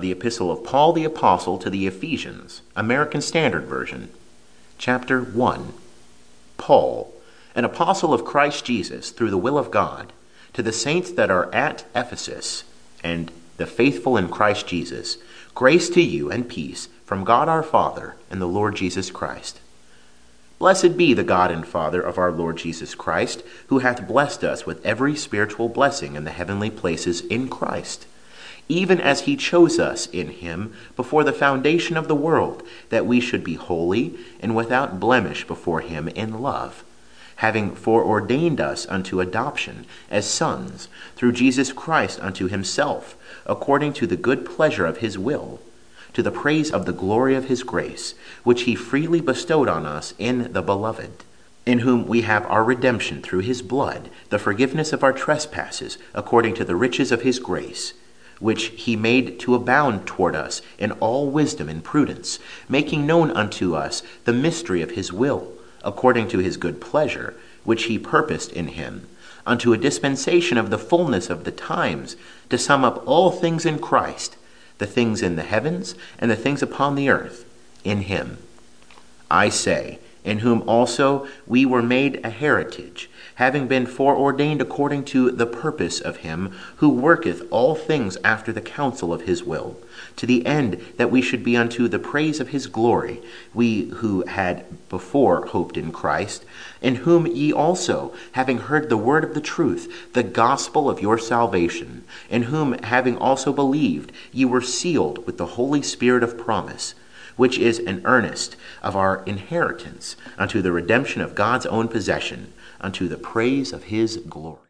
The Epistle of Paul the Apostle to the Ephesians, American Standard Version, Chapter 1. Paul, an apostle of Christ Jesus through the will of God, to the saints that are at Ephesus, and the faithful in Christ Jesus, grace to you and peace from God our Father and the Lord Jesus Christ. Blessed be the God and Father of our Lord Jesus Christ, who hath blessed us with every spiritual blessing in the heavenly places in Christ even as he chose us in him before the foundation of the world, that we should be holy and without blemish before him in love, having foreordained us unto adoption as sons through Jesus Christ unto himself, according to the good pleasure of his will, to the praise of the glory of his grace, which he freely bestowed on us in the beloved. In whom we have our redemption through his blood, the forgiveness of our trespasses, according to the riches of his grace which he made to abound toward us in all wisdom and prudence, making known unto us the mystery of his will, according to his good pleasure, which he purposed in him, unto a dispensation of the fullness of the times, to sum up all things in Christ, the things in the heavens and the things upon the earth, in him. I say, in whom also we were made a heritage having been foreordained according to the purpose of him who worketh all things after the counsel of his will, to the end that we should be unto the praise of his glory, we who had before hoped in Christ, in whom ye also, having heard the word of the truth, the gospel of your salvation, in whom having also believed, ye were sealed with the Holy Spirit of promise which is an earnest of our inheritance unto the redemption of God's own possession, unto the praise of his glory.